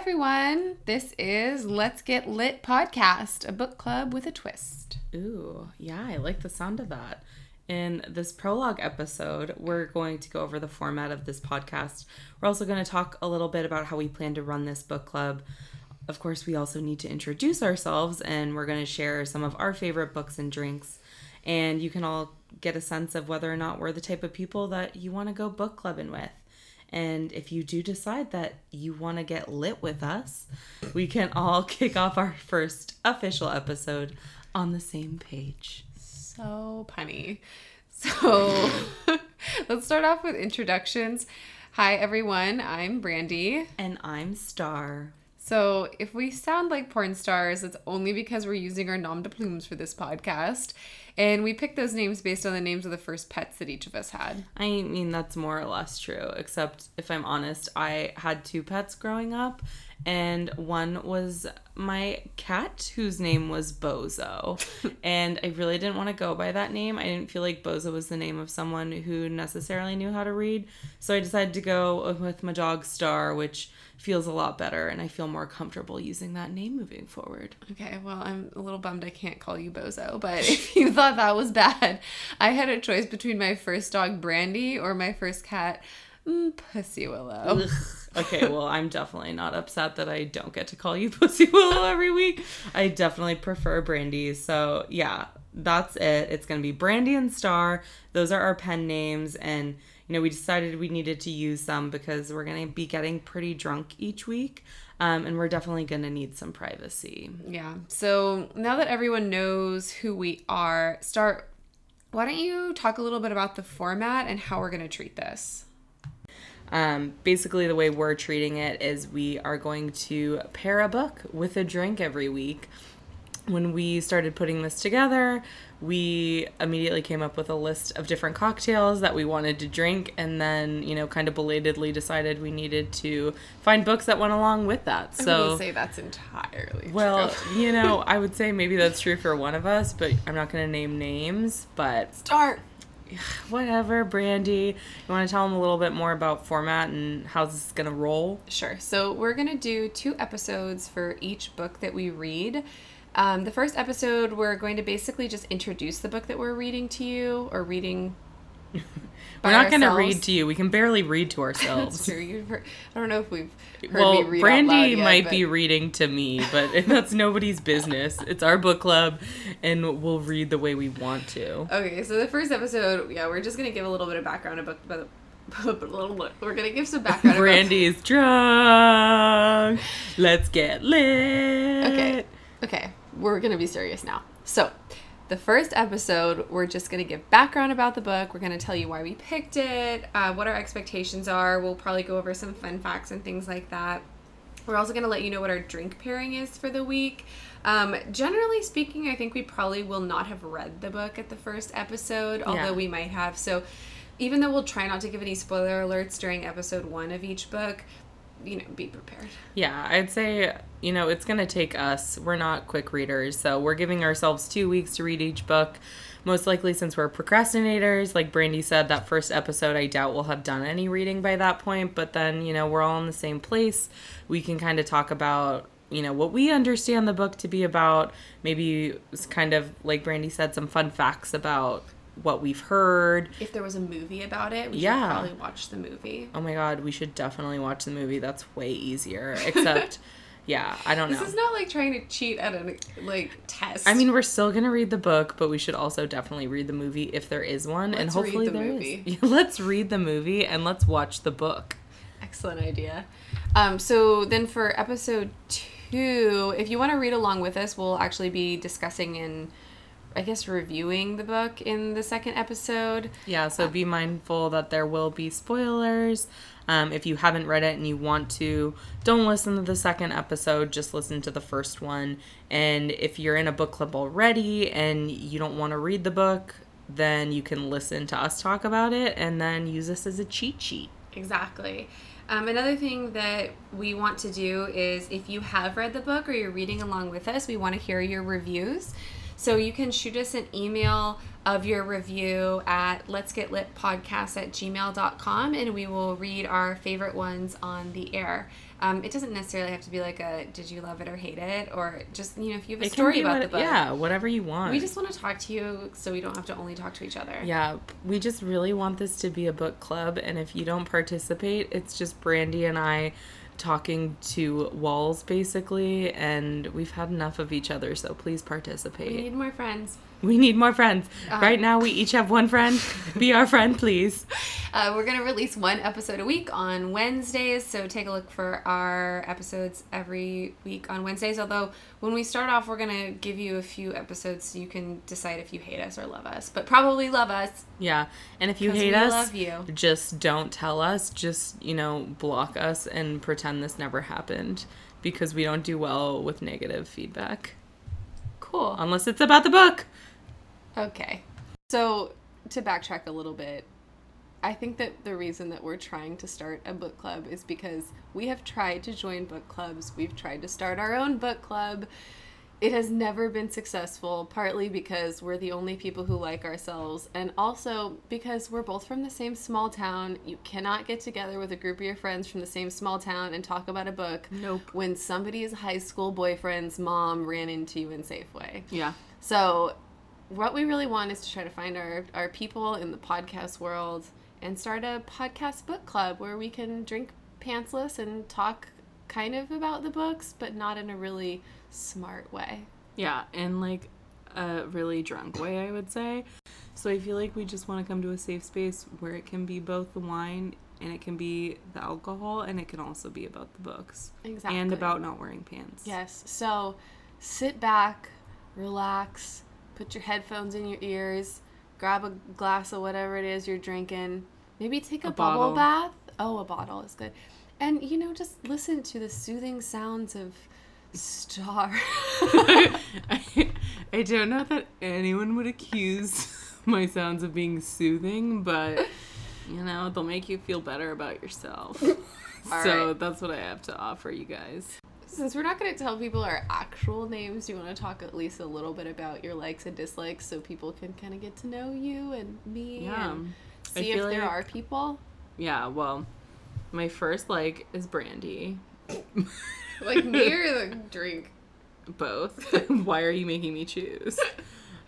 everyone. This is Let's Get Lit podcast, a book club with a twist. Ooh, yeah, I like the sound of that. In this prologue episode, we're going to go over the format of this podcast. We're also going to talk a little bit about how we plan to run this book club. Of course, we also need to introduce ourselves and we're going to share some of our favorite books and drinks. And you can all get a sense of whether or not we're the type of people that you want to go book clubbing with. And if you do decide that you want to get lit with us, we can all kick off our first official episode on the same page. So punny. So let's start off with introductions. Hi, everyone. I'm Brandy. And I'm Star. So, if we sound like porn stars, it's only because we're using our nom de plumes for this podcast. And we picked those names based on the names of the first pets that each of us had. I mean, that's more or less true, except if I'm honest, I had two pets growing up, and one was my cat, whose name was Bozo. and I really didn't want to go by that name. I didn't feel like Bozo was the name of someone who necessarily knew how to read. So I decided to go with my dog Star, which feels a lot better and I feel more comfortable using that name moving forward. Okay, well, I'm a little bummed I can't call you Bozo, but if you thought that was bad, I had a choice between my first dog Brandy or my first cat mm, Pussy Willow. okay, well, I'm definitely not upset that I don't get to call you Pussy Willow every week. I definitely prefer Brandy. So, yeah, that's it. It's going to be Brandy and Star. Those are our pen names and you know, we decided we needed to use some because we're going to be getting pretty drunk each week. Um, and we're definitely going to need some privacy. Yeah. So now that everyone knows who we are, start. Why don't you talk a little bit about the format and how we're going to treat this? Um, basically, the way we're treating it is we are going to pair a book with a drink every week. When we started putting this together, we immediately came up with a list of different cocktails that we wanted to drink and then you know kind of belatedly decided we needed to find books that went along with that. So I say that's entirely well you know i would say maybe that's true for one of us but i'm not going to name names but start. whatever brandy. You want to tell them a little bit more about format and how this is going to roll? Sure. So we're going to do two episodes for each book that we read um, the first episode, we're going to basically just introduce the book that we're reading to you or reading. we're not going to read to you. We can barely read to ourselves. that's true. You've heard, I don't know if we've well, Brandy yet, might but... be reading to me, but that's nobody's business. It's our book club, and we'll read the way we want to. Okay, so the first episode, yeah, we're just going to give a little bit of background about the we're gonna give some background. Brandy's about... drunk. Let's get lit. Okay. Okay we're going to be serious now. So, the first episode, we're just going to give background about the book. We're going to tell you why we picked it, uh, what our expectations are. We'll probably go over some fun facts and things like that. We're also going to let you know what our drink pairing is for the week. Um, generally speaking, I think we probably will not have read the book at the first episode, although yeah. we might have. So, even though we'll try not to give any spoiler alerts during episode one of each book, you know, be prepared. Yeah, I'd say, you know, it's going to take us. We're not quick readers, so we're giving ourselves two weeks to read each book. Most likely, since we're procrastinators, like Brandy said, that first episode, I doubt we'll have done any reading by that point. But then, you know, we're all in the same place. We can kind of talk about you know what we understand the book to be about maybe kind of like brandy said some fun facts about what we've heard. If there was a movie about it, we yeah. should probably watch the movie. Oh my god, we should definitely watch the movie. That's way easier. Except yeah, I don't know. This is not like trying to cheat at a like test. I mean, we're still gonna read the book, but we should also definitely read the movie if there is one, let's and hopefully the there movie. is. let's read the movie and let's watch the book. Excellent idea. Um, so then for episode two, if you want to read along with us, we'll actually be discussing in I guess reviewing the book in the second episode. Yeah, so be mindful that there will be spoilers. Um, if you haven't read it and you want to, don't listen to the second episode, just listen to the first one. And if you're in a book club already and you don't want to read the book, then you can listen to us talk about it and then use this as a cheat sheet. Exactly. Um, another thing that we want to do is if you have read the book or you're reading along with us, we want to hear your reviews. So you can shoot us an email of your review at let's get lit podcast at gmail.com and we will read our favorite ones on the air. Um, it doesn't necessarily have to be like a did you love it or hate it or just you know if you have a It story about what- the book. Yeah, whatever you want. We just want to talk to you so we don't have to only talk to each other. Yeah, we just really want this to be a book club, and if you don't participate, it's just Brandy and I talking to walls basically, and we've had enough of each other, so please participate We need more friends. We need more friends. Uh-huh. right now, we each have one friend. be our friend, please. Uh, we're going to release one episode a week on Wednesdays, so take a look for our episodes every week on Wednesdays. Although, when we start off, we're going to give you a few episodes so you can decide if you hate us or love us, but probably love us. Yeah, and if you hate us, love you. just don't tell us. Just, you know, block us and pretend this never happened because we don't do well with negative feedback. Cool. Unless it's about the book. Okay. So, to backtrack a little bit, I think that the reason that we're trying to start a book club is because we have tried to join book clubs. We've tried to start our own book club. It has never been successful, partly because we're the only people who like ourselves, and also because we're both from the same small town. You cannot get together with a group of your friends from the same small town and talk about a book Nope. when somebody's high school boyfriend's mom ran into you in Safeway. Yeah. So, what we really want is to try to find our, our people in the podcast world and start a podcast book club where we can drink pantsless and talk kind of about the books, but not in a really smart way. Yeah, in like a really drunk way, I would say. So I feel like we just want to come to a safe space where it can be both the wine and it can be the alcohol and it can also be about the books Exactly. and about not wearing pants. Yes. So, sit back, relax, put your headphones in your ears, grab a glass of whatever it is you're drinking, maybe take a, A bubble bottle. bath. Oh, a bottle is good. And, you know, just listen to the soothing sounds of Star. I, I don't know that anyone would accuse my sounds of being soothing, but you know, they'll make you feel better about yourself. So right. that's what I have to offer you guys. Since we're not going to tell people our actual names, do you want to talk at least a little bit about your likes and dislikes so people can kind of get to know you and me Yeah. and see if feel there like- are people? Yeah, well, my first like is Brandy. Like me or the drink? both. Why are you making me choose?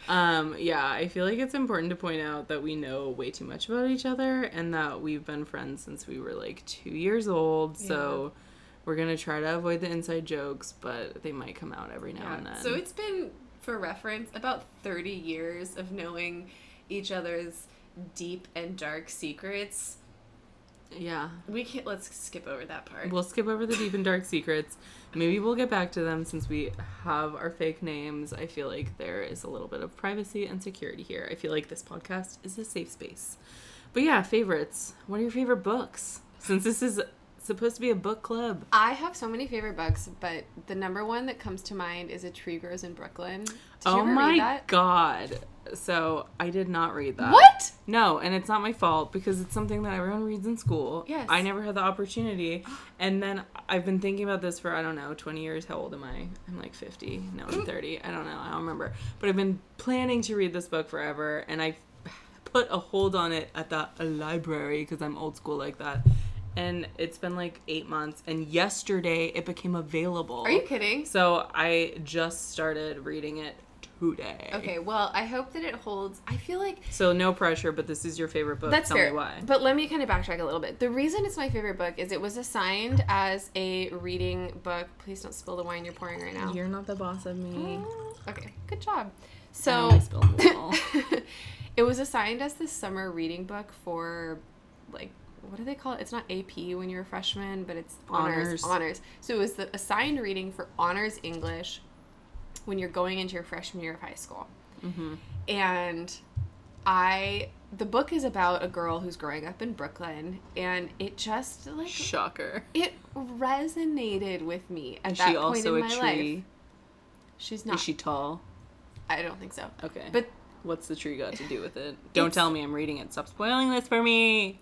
Um, yeah, I feel like it's important to point out that we know way too much about each other and that we've been friends since we were like two years old. So we're gonna try to avoid the inside jokes, but they might come out every now and then. So it's been, for reference, about 30 years of knowing each other's deep and dark secrets. yeah, We can't, let's skip over that part. we'll skip over the deep and dark secrets. Maybe we'll get back to them since we have our fake names. I feel like there is a little bit of privacy and security here. I feel like this podcast is a safe space. But yeah, favorites. What are your favorite books? Since this is supposed to be a book club. I have so many favorite books, but the number one that comes to mind is A Tree Grows in Brooklyn. Did you oh my god. So I did not read that. What? No, and it's not my fault because it's something that everyone reads in school. Yes. I never had the opportunity. And then I've been thinking about this for, I don't know, 20 years. How old am I? I'm like 50. No, I'm 30. I don't know. I don't remember. But I've been planning to read this book forever. And I put a hold on it at the library because I'm old school like that. And it's been like eight months. And yesterday it became available. Are you kidding? So I just started reading it today. Okay, well, I hope that it holds. I feel like So no pressure, but this is your favorite book. That's Tell fair. me why. But let me kind of backtrack a little bit. The reason it's my favorite book is it was assigned as a reading book. Please don't spill the wine you're pouring right now. You're not the boss of me. Mm, okay, good job. So it was assigned as the summer reading book for like what do they call it? It's not AP when you're a freshman, but it's honors. Honors. Honors. So it was the assigned reading for honors English when you're going into your freshman year of high school. hmm and I the book is about a girl who's growing up in Brooklyn and it just like Shocker. it resonated with me at Is that she point also in a my tree? life. She's not. Is she tall? I don't think so. Okay. But what's the tree got to do with it? Don't tell me I'm reading it. Stop spoiling this for me.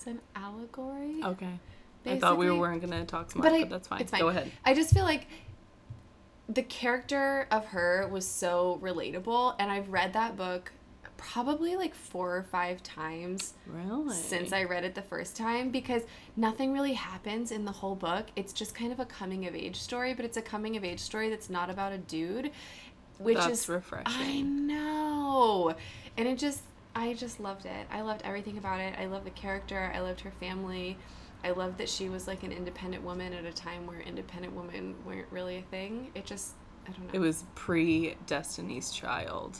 It's an allegory. Okay. I thought we weren't gonna talk smart, But but, I- that's fine. it's fine. Go ahead. I just feel like the character of her was so relatable, and I've read that book probably like four or five times Really? since I read it the first time because nothing really happens in the whole book. It's just kind of a coming of age story, but it's a coming of age story that's not about a dude, which That's is refreshing. I know. And it just I just loved it. I loved everything about it. I loved the character. I loved her family. I loved that she was like an independent woman at a time where independent women weren't really a thing. It just I don't know. It was pre Destiny's Child.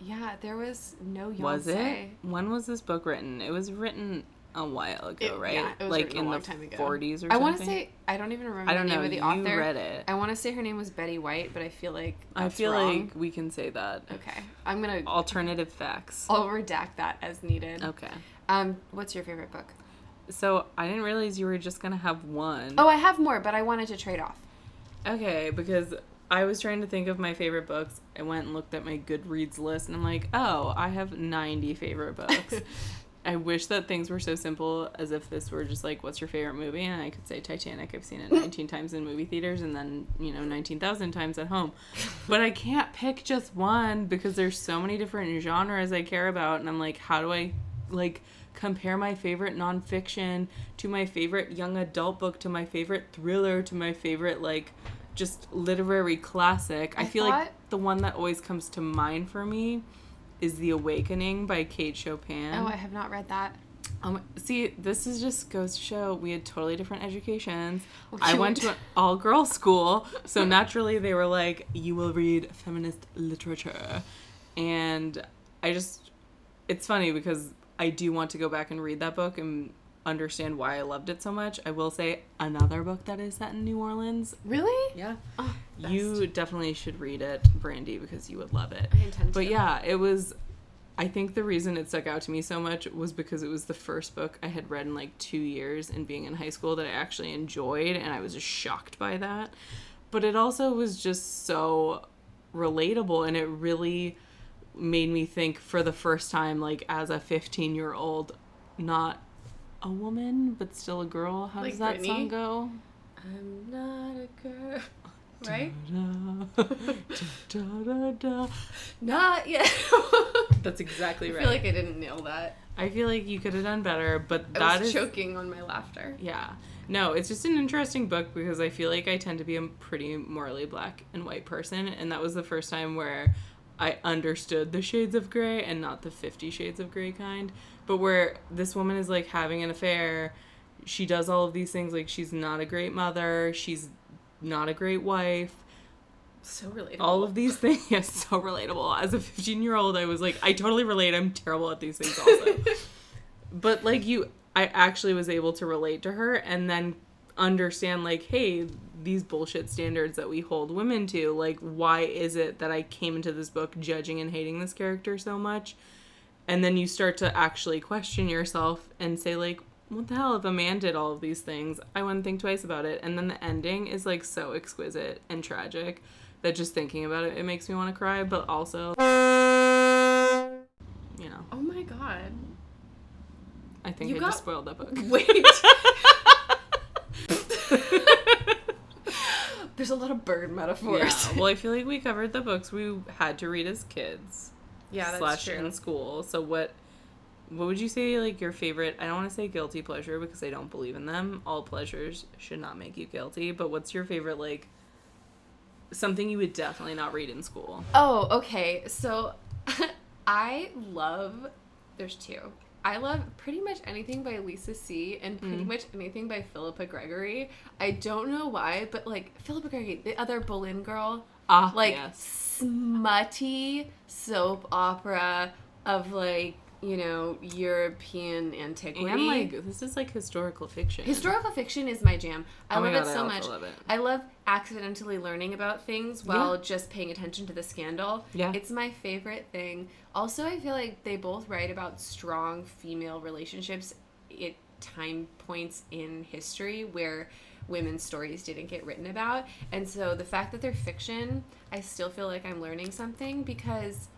yeah, there was no Beyonce. Was it? When was this book written? It was written a while ago, It- right? yeah, it was like in long the time ago. 40s or something. I want to say I don't even remember I don't the name know. of the you author. read it. I want to say her name was Betty White, but I feel like I feel wrong. like we can say that. okay. I'm gonna Alternative facts. I'll redact that as needed. Okay. Um, what's your favorite book? So I didn't realize you were just gonna have one. Oh, I have more, but I wanted to trade off. Okay, because I was trying to think of my favorite books. I went and looked at my Goodreads list, and I'm like, oh, I have 90 favorite books. I wish that things were so simple as if this were just like, what's your favorite movie? And I could say Titanic. I've seen it 19 times in movie theaters and then, you know, 19,000 times at home. But I can't pick just one because there's so many different genres I care about. And I'm like, how do I, like, compare my favorite nonfiction to my favorite young adult book to my favorite thriller to my favorite, like, just literary classic? I, I feel like the one that always comes to mind for me is The Awakening by Kate Chopin. Oh, I have not read that. Um, see, this is just goes to show we had totally different educations. I went to an all girls school, so naturally they were like, you will read feminist literature. And I just, it's funny because I do want to go back and read that book and understand why I loved it so much. I will say another book that is set in New Orleans. Really? Yeah. Oh, You definitely should read it, Brandy, because you would love it. I intend to. But yeah, it was. I think the reason it stuck out to me so much was because it was the first book I had read in like two years and being in high school that I actually enjoyed, and I was just shocked by that. But it also was just so relatable, and it really made me think for the first time, like as a 15 year old, not a woman, but still a girl. How Like does that Britney? song go? I'm not a girl. Right? Da, da, da. Not yet. That's exactly right. I feel like I didn't nail that. I feel like you could have done better, but I that was is choking on my laughter. yeah. No, it's just an interesting book because I feel like I tend to be a pretty morally black and white person, and that was the first time where I understood the shades of gray and not the 50 shades of gray kind, but where this woman is like having an affair, she does all of these things like she's not a great mother, she's not a great wife, So relatable. all of these things yes so relatable. As a 15 year old i was like i totally relate i'm terrible at these things also. But like you i actually was able to relate to her and then understand like hey these bullshit standards that we hold women to like why is it that i came into this book judging and hating this character so much and then you start to actually question yourself and say like what the hell if a man did all of these things i wouldn't think twice about it and then the ending is like so exquisite and tragic that just thinking about it it makes me want to cry but also you know Oh my god. i think You i got- just spoiled that book Wait. There's a lot of bird metaphors. yeah well i feel like we covered the books we had to read as kids Yeah, that's slash true. in school so what what would you say like your favorite i don't want to say guilty pleasure because i don't believe in them all pleasures should not make you guilty but what's your favorite like something you would definitely not read in school Oh, okay. So I love there's two. I love pretty much anything by Lisa See and pretty Mm. much anything by Philippa Gregory. I don't know why, but like Philippa Gregory, the other Boleyn girl, ah like yes smutty soap opera of like, you know, European antiquity. and like this is like historical fiction Historical fiction is my jam. I Oh love God, it I so also much. love it. I love accidentally learning about things while Yeah. just paying attention to the scandal. Yeah. It's my favorite thing. Also, I feel like they both write about strong female relationships at time points in history where women's stories didn't get written about. And so the fact that they're fiction, I still feel like I'm learning something because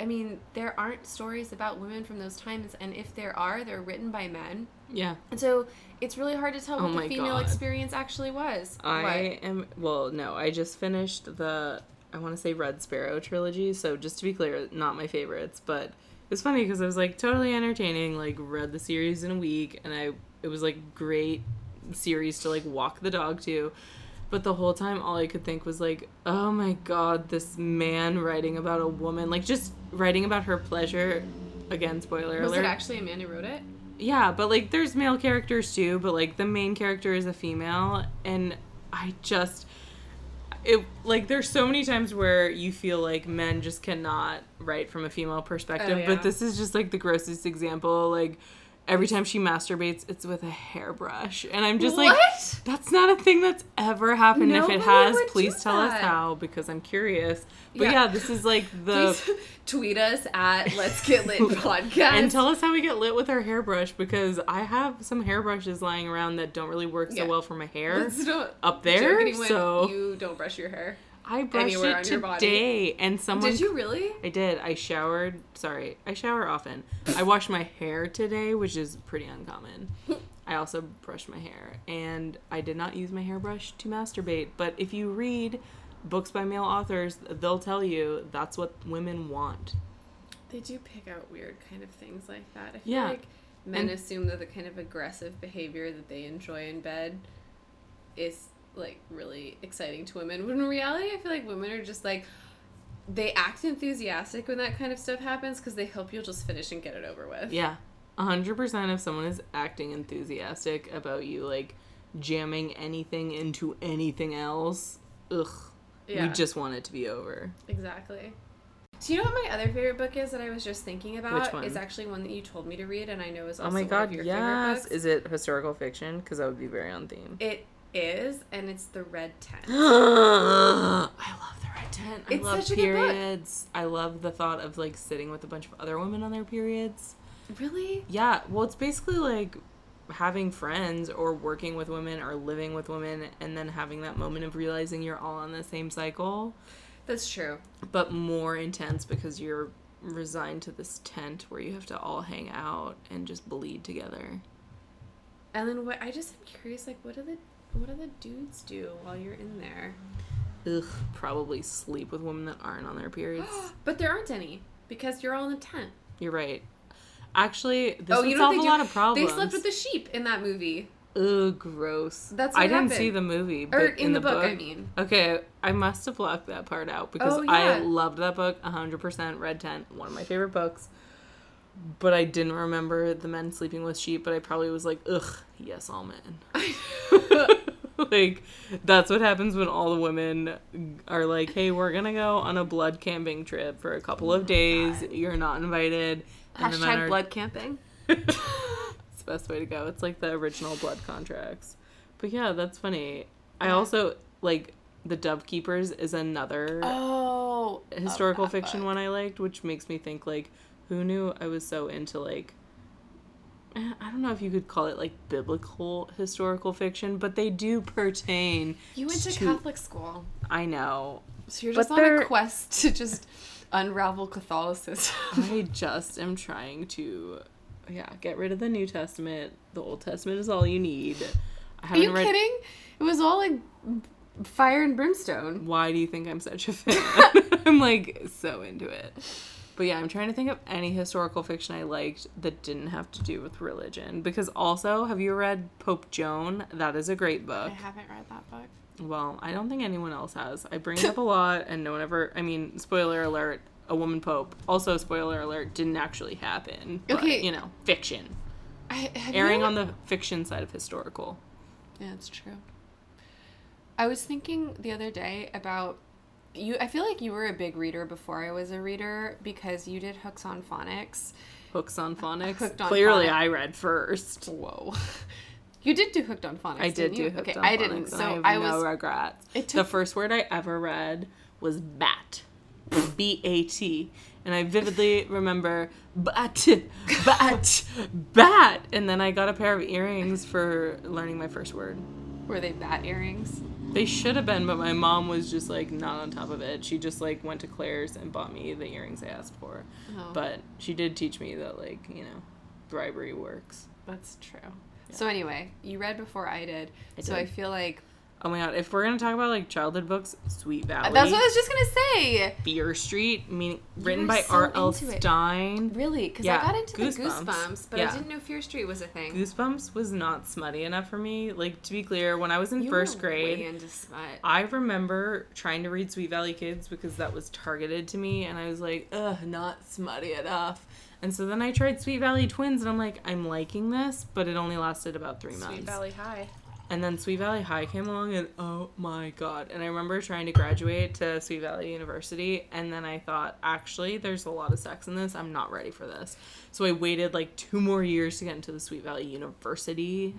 I mean, there aren't stories about women from those times, and if there are, they're written by men. Yeah. And so it's really hard to tell Oh what the female God. experience actually was. I What? am well, no, I just finished the I want to say Red Sparrow trilogy, so just to be clear, not my favorites, but it was funny because it was like totally entertaining, like read the series in a week and I it was like great series to like walk the dog to. But the whole time all I could think was like, "Oh my god, this man writing about a woman, like just writing about her pleasure." Again, spoiler Was alert. it actually a man who wrote it? Yeah, but like there's male characters too, but like the main character is a female and I just it like there's so many times where you feel like men just cannot write from a female perspective, Oh, yeah. but this is just like the grossest example like every time she masturbates it's with a hairbrush and I'm just like that's not a thing that's ever happened if it has please tell us how because I'm curious. But Yeah. yeah, this is like the Please tweet us at Let's Get Lit Podcast. and tell us how we get lit with our hairbrush because I have some hairbrushes lying around that don't really work so Yeah. well for my hair up there. So you don't brush your hair. I brushed it today, and someone Did you really? I did. I showered. Sorry, I shower often. I washed my hair today, which is pretty uncommon. I also brushed my hair, and I did not use my hairbrush to masturbate. But if you read books by male authors, they'll tell you that's what women want. They do pick out weird kind of things like that. I feel Yeah. like men And- assume that the kind of aggressive behavior that they enjoy in bed is like really exciting to women. When in reality, I feel like women are just like they act enthusiastic when that kind of stuff happens because they hope you'll just finish and get it over with. Yeah. a 100% if someone is acting enthusiastic about you, like jamming anything into anything else, ugh. Yeah. We just want it to be over. Exactly. Do you know what my other favorite book is that I was just thinking about? Which one? Is actually one that you told me to read, and I know is also Oh my one god, of your favorite yes. books. Is it historical fiction? Because that would be very on theme. It is, and it's The Red Tent. I love the red tent. I It's love such a good book. periods. I love the thought of like sitting with a bunch of other women on their periods. really? Yeah, well, it's basically like having friends or working with women or living with women and then having that moment of realizing you're all on the same cycle, That's true. but more intense because you're resigned to this tent where you have to all hang out and just bleed together. And then what? I just am curious. Like, what do the what do the dudes do while you're in there? Ugh, probably sleep with women that aren't on their periods. But there aren't any because you're all in the tent. You're right. Actually, this oh, would you know solve a lot of problems. They slept with the sheep in that movie, Ugh, gross. That's I didn't happened. see the movie, but or in, the, book, I mean. Okay, I must have blocked that part out because Oh, I loved that book 100%. Red Tent, one of my favorite books. But I didn't remember the men sleeping with sheep, but I probably was like, ugh, yes, all men. like, that's what happens when all the women are like, hey, we're gonna go on a blood camping trip for a couple of oh days. You're not invited. And Hashtag are- blood camping. it's the best way to go. It's like the original blood contracts. But yeah, that's funny. I also like the Dove Keepers is another Oh, historical fiction book. one I liked, which makes me think like, who knew I was so into like I don't know if you could call it like biblical historical fiction, but they do pertain. You went to to- Catholic school, I know. so you're But just on a they're- quest to just unravel Catholicism. I just am trying to, yeah, get rid of the New Testament. The Old Testament is all you need. Are you read. kidding? It was all like fire and brimstone. why do you think I'm such a fan? I'm like so into it. But yeah, I'm trying to think of any historical fiction I liked that didn't have to do with religion. Because also, have you read Pope Joan? That is a great book. I haven't read that book. Well, I don't think anyone else has. I bring it up a lot, and no one ever. I mean, spoiler alert: a woman pope. Also, spoiler alert: didn't actually happen. But, Okay. you know, fiction. I, have Erring on the fiction side of historical. Yeah, it's true. I was thinking the other day about you. I feel like you were a big reader before I was a reader because you did hooks on phonics. Hooks on phonics. Hooked on Clearly, Phonics. I read first. Whoa. You did do hooked on phonics. I did didn't do you? hooked okay, on I phonics, didn't. So I have I, no regrets. It the first word I ever read was bat, B A T, and I vividly remember bat, bat, bat, and then I got a pair of earrings for learning my first word. Were they bat earrings? They should have been, but my mom was just like not on top of it. She just like went to Claire's and bought me the earrings I asked for. Oh, But she did teach me that like, you know, bribery works. that's true. So anyway, you read before I did, I so. I feel like Oh my god, if we're gonna talk about like childhood books, Sweet uh, Valley. that's what I was just gonna say. Fear Street, meaning written by so R. L. Stine. Really, because Yeah, I got into Goosebumps. the Goosebumps, but Yeah. I didn't know Fear Street was a thing. Goosebumps was not smutty enough for me. Like to be clear, when I was in You first grade, way into smut. I remember trying to read Sweet Valley Kids because that was targeted to me, and I was like, ugh, not smutty enough. And so then I tried Sweet Valley Twins, and I'm like, I'm liking this, but it only lasted about three months. Sweet Valley High. And then Sweet Valley High came along, and oh my god! And I remember trying to graduate to Sweet Valley University, and then I thought, actually, there's a lot of sex in this. I'm not ready for this. So I waited like two more years to get into the Sweet Valley University.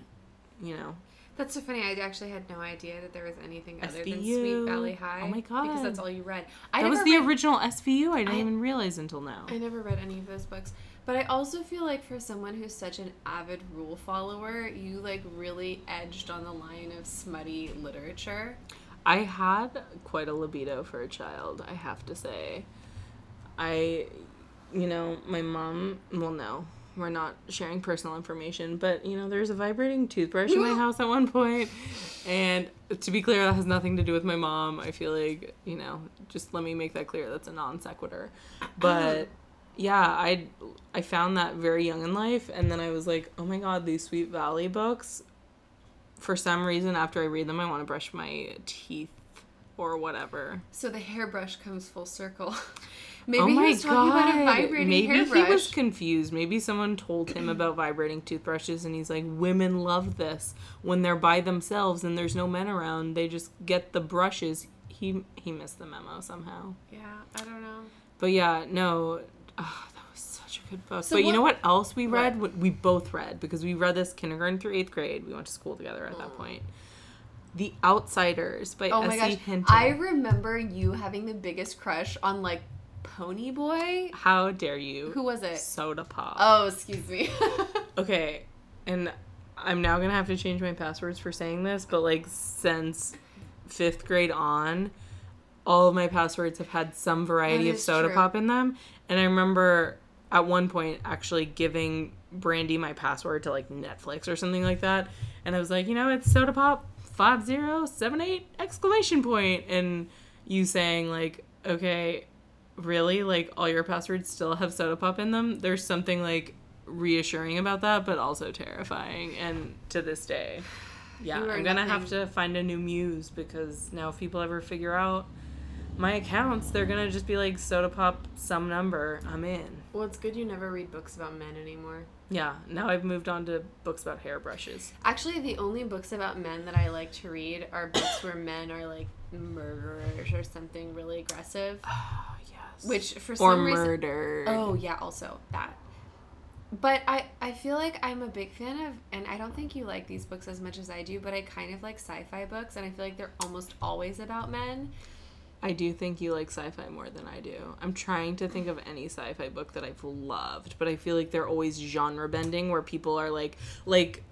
You know, That's so funny. I actually had no idea that there was anything other than Sweet Valley High. Oh my god! Because that's all you read. I that was the read- original SVU. I didn't I- even realize until now. I never read any of those books. But I also feel like for someone who's such an avid rule follower, you like really edged on the line of smutty literature. I had quite a libido for a child, I have to say. I, you know, my mom, well, no, we're not sharing personal information, but, you know, there's a vibrating toothbrush in my house at one point. point, And to be clear, that has nothing to do with my mom. I feel like, you know, just let me make that clear. That's a non sequitur. But yeah, I I found that very young in life and then I was like, "Oh my god, these Sweet Valley books for some reason after I read them, I want to brush my teeth or whatever. So the hairbrush comes full circle. Oh Maybe oh he was talking about a God. vibrating Maybe hairbrush. he was confused. Maybe someone told him about vibrating toothbrushes and he's like, women love this. When they're by themselves and there's no men around, they just get the brushes. He he missed the memo somehow. yeah, I don't know. But yeah, no, ah, that was such a good book. So but you know what else we read? What we both read because we read this kindergarten through eighth grade. We went to school together at Mm. that point. The Outsiders by Oh gosh. Hinton. I remember you having the biggest crush on like Pony Boy. How dare you? Who was it? Soda Pop. Oh, excuse me. Okay, and I'm now gonna have to change my passwords for saying this, but like since fifth grade on, all of my passwords have had some variety of soda true. pop in them. And I remember at one point actually giving Brandy my password to like Netflix or something like that. And I was like, you know, it's soda pop five zero seven eight exclamation point and you saying like, okay, really? Like all your passwords still have soda pop in them? There's something like reassuring about that, but also terrifying. And to this day, yeah, I'm gonna have to find a new muse because now if people ever figure out my accounts, they're gonna just be like soda pop some number. I'm in. well, it's good you never read books about men anymore. Yeah. Now I've moved on to books about hairbrushes. Actually, the only books about men that I like to read are books where men are like murderers or something really aggressive. Oh yes. Which for or some reason murder. Oh yeah, also that. But I I feel like I'm a big fan of and I don't think you like these books as much as I do, but I kind of like sci-fi books and I feel like they're almost always about men. I do think you like sci-fi more than I do. I'm trying to think of any sci-fi book that I've loved, but I feel like they're always genre bending where people are like like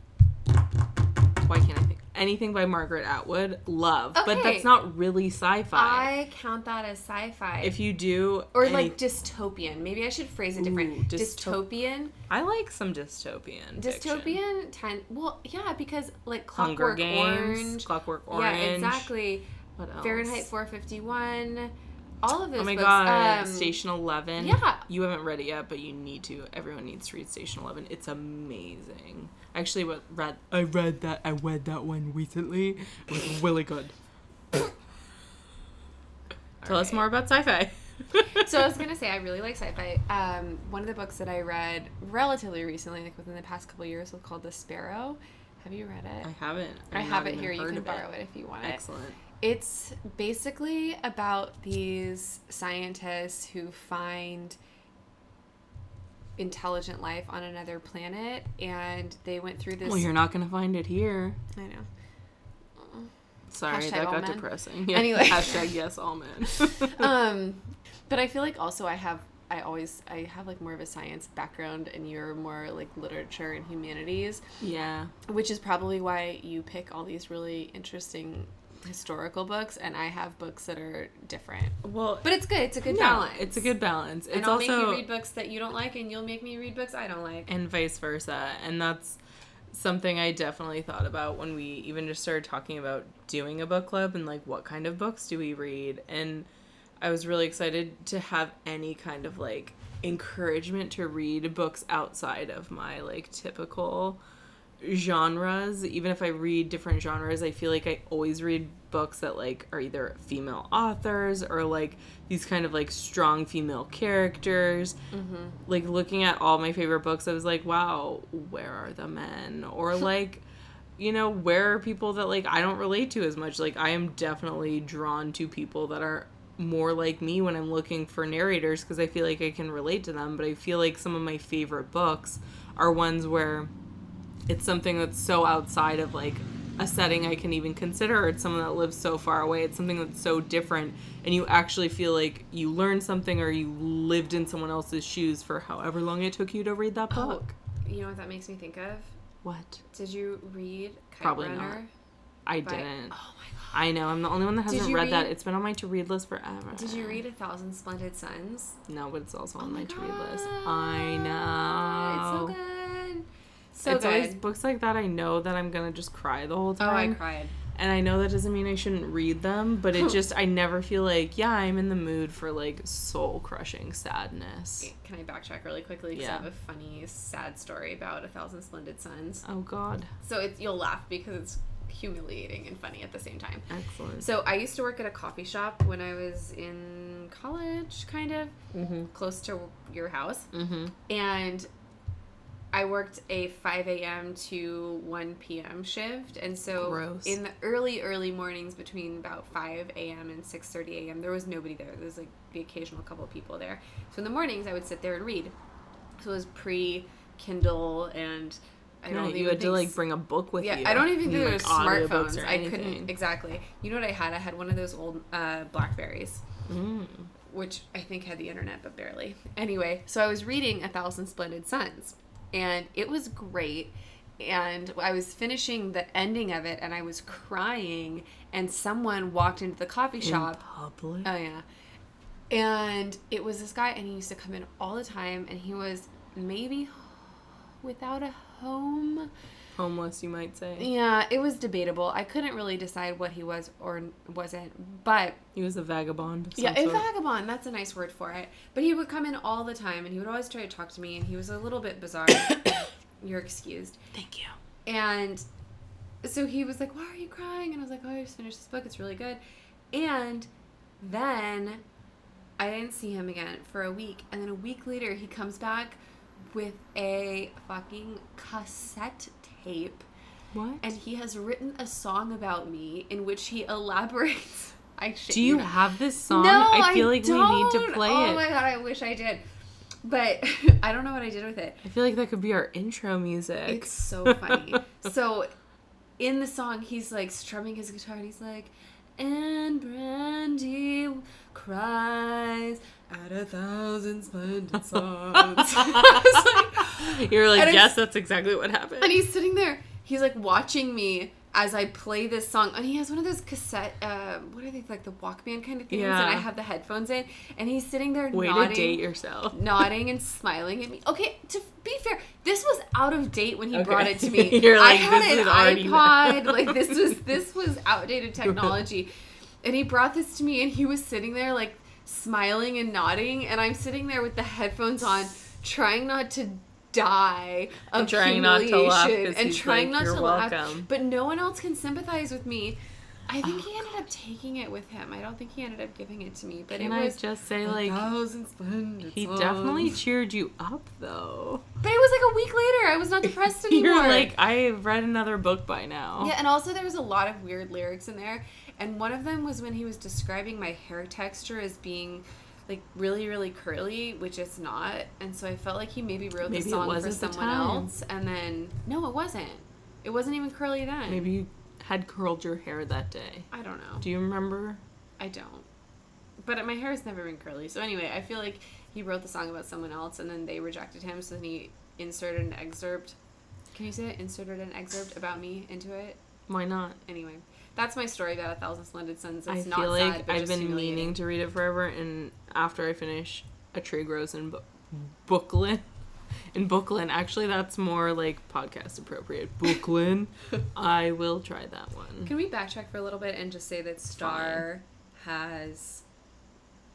why can't I think anything by Margaret Atwood love, but that's not really sci-fi. I count that as sci-fi. if you do or any- like dystopian. Maybe I should phrase it different. Ooh, dystop- dystopian. I like some dystopian. Dystopian ten well, yeah, because like Clockwork Games, Orange. Clockwork Orange. Yeah, exactly. What else? Fahrenheit 451. All of those Oh my books. god, um, Station Eleven. yeah. you haven't read it yet, but you need to. Everyone needs to read Station Eleven. It's amazing. Actually, what read? I read that. I read that one recently. It was really good. Tell us more about sci-fi. so I was gonna say I really like sci-fi. Um, one of the books that I read relatively recently, like within the past couple years, was called The Sparrow. Have you read it? I haven't. I I've it here. You can borrow it. if you want it. Excellent. It's basically about these scientists who find intelligent life on another planet, and they went through this. Well, you're not gonna find it here. I know. Sorry, Hashtag that got men. depressing. Yeah. Anyway. hashtag yes, all men. um but i feel like also i have i always i have like more of a science background and you're more like literature and humanities yeah. which is probably why you pick all these really interesting historical books, and I have books that are different. Well, But it's good. It's a good no, balance. It's a good balance. And It's I'll also make you read books that you don't like, and you'll make me read books I don't like. and vice versa. And that's something I definitely thought about when we even just started talking about doing a book club and like what kind of books do we read. And I was really excited to have any kind of like encouragement to read books outside of my like typical genres even if i read different genres i feel like i always read books that like are either female authors or like these kind of like strong female characters. Mm-hmm. Like looking at all my favorite books i was like wow where are the men? Or like you know where are people that like i don't relate to as much? Like i am definitely drawn to people that are more like me when i'm looking for narrators because i feel like i can relate to them but i feel like some of my favorite books are ones where it's something that's so outside of like a setting I can even consider, or it's someone that lives so far away. It's something that's so different, and you actually feel like you learned something or you lived in someone else's shoes for however long it took you to read that Oh, book. you know what that makes me think of? What? Did you read Kite Probably Runner? not. I by- didn't. Oh my god. I know. I'm the only one that hasn't you read, that. It's been on my to read list forever. Did you read A Thousand Splendid Suns? No, but it's also oh on Oh my, my to read list. I know. It's so good. So it's good. always books like that. I know that I'm gonna just cry the whole time. oh, I cried. And I know that doesn't mean I shouldn't read them, but it just I never feel like yeah I'm in the mood for like soul crushing sadness. Can I backtrack really quickly? Because I Yeah. have a funny, sad story about A Thousand Splendid Suns. Oh God, So it's you'll laugh because it's humiliating and funny at the same time. excellent. So I used to work at a coffee shop when I was in college, kind of mm-hmm. close to your house, Mm-hmm. and I worked a 5 a.m. to 1 p.m. shift, and so Gross. in the early early mornings between about 5 a.m. and 6:30 a.m. there was nobody there. There was like the occasional couple of people there. So in the mornings I would sit there and read. So it was pre Kindle and I don't you had to like bring a book with yeah, you. I don't even think there like, was audiobooks smartphones. I couldn't exactly. You know what I had? I had one of those old uh, Blackberries Mm. which I think had the internet, but barely. Anyway, so I was reading A Thousand Splendid Suns, and it was great. And I was finishing the ending of it, and I was crying, and someone walked into the coffee In shop. public. Oh, yeah. And it was this guy, and he used to come in all the time, and he was maybe without a home. Homeless, you might say. Yeah, it was debatable. I couldn't really decide what he was or wasn't, but He was a vagabond. Yeah, a sort. vagabond. That's a nice word for it. But he would come in all the time, and he would always try to talk to me, and he was a little bit bizarre. You're excused. Thank you. And so he was like, "Why are you crying?" And I was like, "Oh, I just finished this book. It's really good." And then I didn't see him again for a week, and then a week later he comes back with a fucking cassette tape What? and he has written a song about me in which he elaborates. I shit Do you have this song? No, I feel like we need to don't. play oh it. my god, I wish I did, but I don't know what I did with it. I feel like that could be our intro music. It's so funny. so, in the song, he's like strumming his guitar, and he's like, "And Brandy cries at a thousand splendid songs." I was like, You're like, And yes, that's exactly what happened. and he's sitting there. He's like watching me as I play this song, and he has one of those cassette, uh, what are they like the Walkman kind of things? Yeah. And I have the headphones in, and he's sitting there Way nodding, to date yourself. nodding and smiling at me. Okay, to be fair, this was out of date when he Okay. brought it to me. You're I like, had this an is already- iPod. like this was this was outdated technology, and he brought this to me, and he was sitting there like smiling and nodding, and I'm sitting there with the headphones on, trying not to die of And trying not to laugh humiliation, and trying like, not "You're to laugh. But no one else can sympathize with me. I think Oh, he ended up taking it with him. I don't think he ended up giving it to me, but Can it I was just say, like, he definitely cheered you up, though. But it was like a week later. I was not depressed anymore. You're like, I've read another book by now. yeah, and also there was a lot of weird lyrics in there, and one of them was when he was describing my hair texture as being like really, really curly, which it's not. And so I felt like he maybe wrote Maybe the song for someone else, and then no, it wasn't. It wasn't even curly then. Maybe you had curled your hair that day. I don't know. Do you remember? I don't. But my hair has never been curly. So anyway, I feel like he wrote the song about someone else and then they rejected him. So then he inserted an excerpt. Can you say it? Inserted an excerpt about me into it. Why not? Anyway, that's my story about a thousand splendid suns. It's I not feel sad, like but I've been meaning to read it forever, and after I finish A Tree Grows in Bo- Brooklyn, in Brooklyn, actually, that's more like podcast appropriate. Brooklyn, I will try that one. Can we backtrack for a little bit and just say that Star has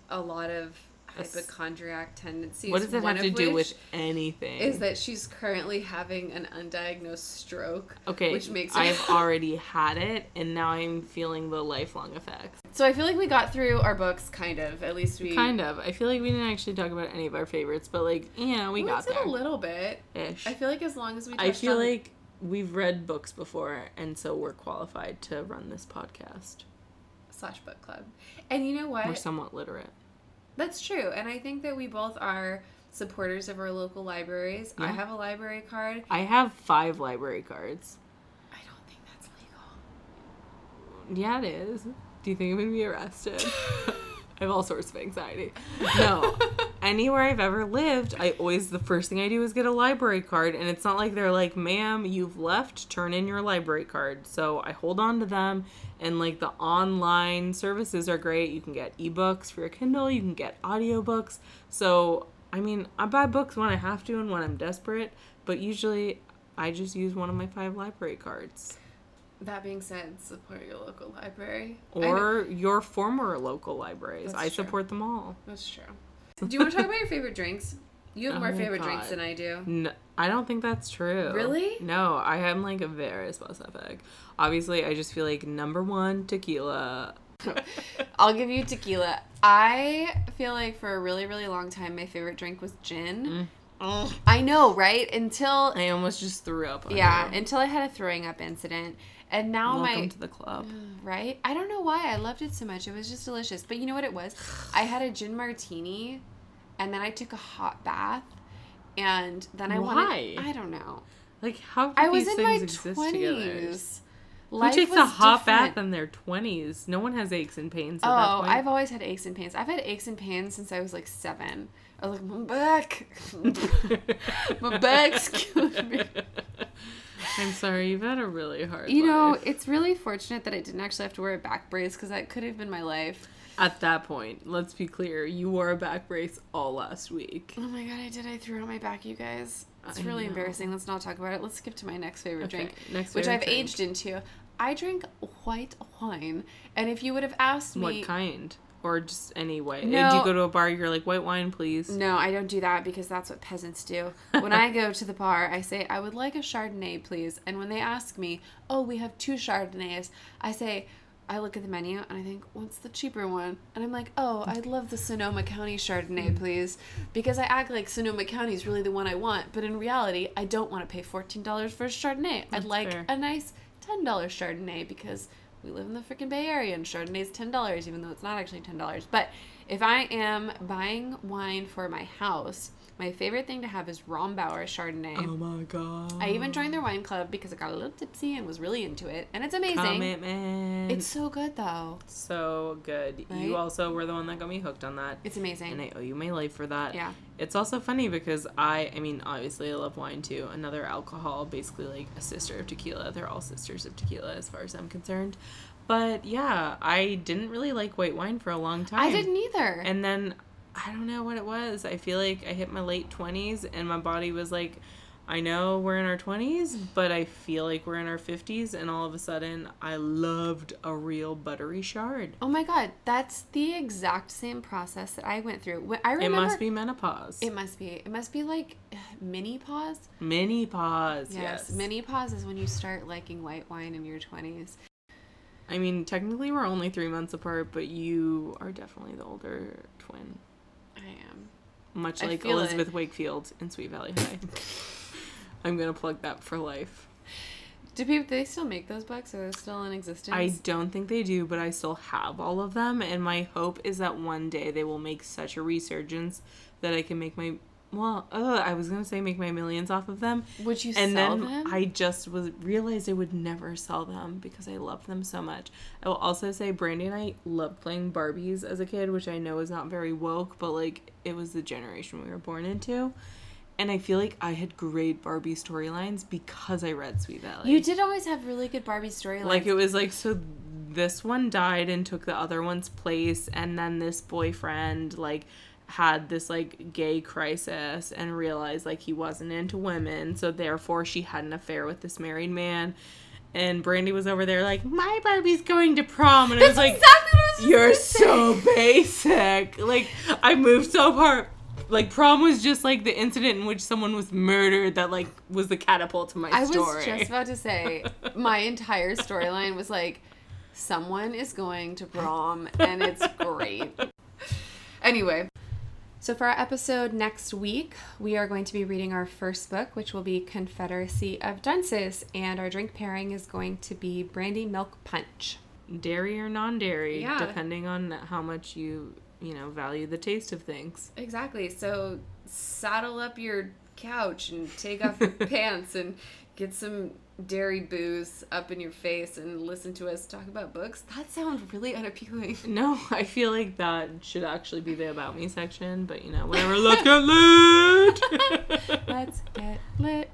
a lot of hypochondriac tendencies? What does it one have to do with anything? Is that she's currently having an undiagnosed stroke? okay? which makes I've already had it, and now I'm feeling the lifelong effects. So I feel like we got through our books, kind of. At least we Kind of. I feel like we didn't actually talk about any of our favorites, but like, yeah, we We got there. a little bit. Ish. I feel like as long as we, I feel on like we've read books before, and so we're qualified to run this podcast. slash book club, and you know what? We're somewhat literate. That's true, and I think that we both are supporters of our local libraries. I have a library card. I have five library cards. I don't think that's legal. Yeah, it is. Do you think I'm gonna be arrested? I have all sorts of anxiety. No. Anywhere I've ever lived, I always the first thing I do is get a library card, and it's not like they're like, "Ma'am, you've left. Turn in your library card." So I hold on to them, and like the online services are great. You can get ebooks for your Kindle. You can get audiobooks. So I mean, I buy books when I have to and when I'm desperate, but usually I just use one of my five library cards. That being said, support your local library. Or your former local libraries. That's I true. support them all. that's true. Do you want to talk about your favorite drinks? You have Oh more favorite God. drinks than I do. No, I don't think that's true. Really? No, I am like a very specific. Obviously, I just feel like number one tequila. I'll give you tequila. I feel like for a really, really long time, my favorite drink was gin. Mm. I know, right? Until I almost just threw up. Yeah, you. until I had a throwing up incident, and now Welcome my to the club. right. I don't know why I loved it so much. It was just delicious. But you know what it was? I had a gin martini, and then I took a hot bath, and then I Why? wanted. I don't know. Like how I was these in my things exist together? twenties. Who takes a hot bath in their twenties? No one has aches and pains. At that Oh. I've always had aches and pains. I've had aches and pains since I was like seven. I was like, my back, my back's killing me. I'm sorry, you've had a really hard. You know, it's really fortunate that I didn't actually have to wear a back brace because that could have been my life. At that point, let's be clear, you wore a back brace all last week. Oh my god, I did. I threw out my back, you guys. It's I really know. embarrassing. Let's not talk about it. Let's skip to my next favorite Okay, drink, next which favorite I've drink. aged into. I drink white wine, and if you would have asked me, What kind? Or just any way? No. Do you go to a bar, you're like, white wine, please? No, I don't do that because that's what peasants do. When I go to the bar, I say, I would like a Chardonnay, please. And when they ask me, oh, we have two Chardonnays, I say, I look at the menu and I think, what's the cheaper one? And I'm like, oh, I'd love the Sonoma County Chardonnay, please. Because I act like Sonoma County is really the one I want. But in reality, I don't want to pay $14 for a Chardonnay. I'd like fair. a nice $10 Chardonnay because we live in the freaking Bay Area and Chardonnay's $10, even though it's not actually $10. But if I am buying wine for my house, my favorite thing to have is Rombauer Chardonnay. Oh my god. I even joined their wine club because I got a little tipsy and was really into it. And it's amazing. Commitment. It's so good though. so good. Right? You also were the one that got me hooked on that. It's amazing. And I owe you my life for that. Yeah. It's also funny because I, I mean, obviously I love wine too. Another alcohol, basically like a sister of tequila. They're all sisters of tequila as far as I'm concerned. But yeah, I didn't really like white wine for a long time. I didn't either. And then I don't know what it was. I feel like I hit my late 20s and my body was like, I know we're in our 20s, but I feel like we're in our 50s. And all of a sudden, I loved a real buttery shard. oh my god, that's the exact same process that I went through. When- I It remember must be menopause. It must be. It must be like uh, mini pause. mini pause. Yes, Yes. mini pause is when you start liking white wine in your twenties. I mean, technically, we're only three months apart, but you are definitely the older twin. I am. Much I like feel it. Elizabeth Wakefield in Sweet Valley High. I'm going to plug that for life. Do people? Do they still make those books? Are they still in existence? I don't think they do, but I still have all of them, and my hope is that one day they will make such a resurgence that I can make my well, uh, I was gonna say make my millions off of them, Would you and sell then them? I just was realized I would never sell them because I love them so much. I will also say Brandy and I loved playing Barbies as a kid, which I know is not very woke, but like it was the generation we were born into. And I feel like I had great Barbie storylines because I read Sweet Valley. You did always have really good Barbie storylines. Like it was like so this one died and took the other one's place and then this boyfriend like had this like gay crisis and realized like he wasn't into women so therefore she had an affair with this married man. And brandy was over there like my barbie's going to prom. And i was like exactly I was you're so basic. Like i moved so far like prom was just like the incident in which someone was murdered that like was the catapult to my I story was just about to say my entire storyline was like someone is going to prom and it's great. Anyway, so for our episode next week, we are going to be reading our first book, which will be Confederacy of Dunces, and our drink pairing is going to be brandy milk punch. dairy or non-dairy Yeah. depending on how much you you know value the taste of things Exactly. So saddle up your couch and take off your pants and get some dairy booze up in your face and listen to us talk about books, that sounds really unappealing. No, I feel like that should actually be the about me section, but you know, whatever. Let's get lit. Let's get lit.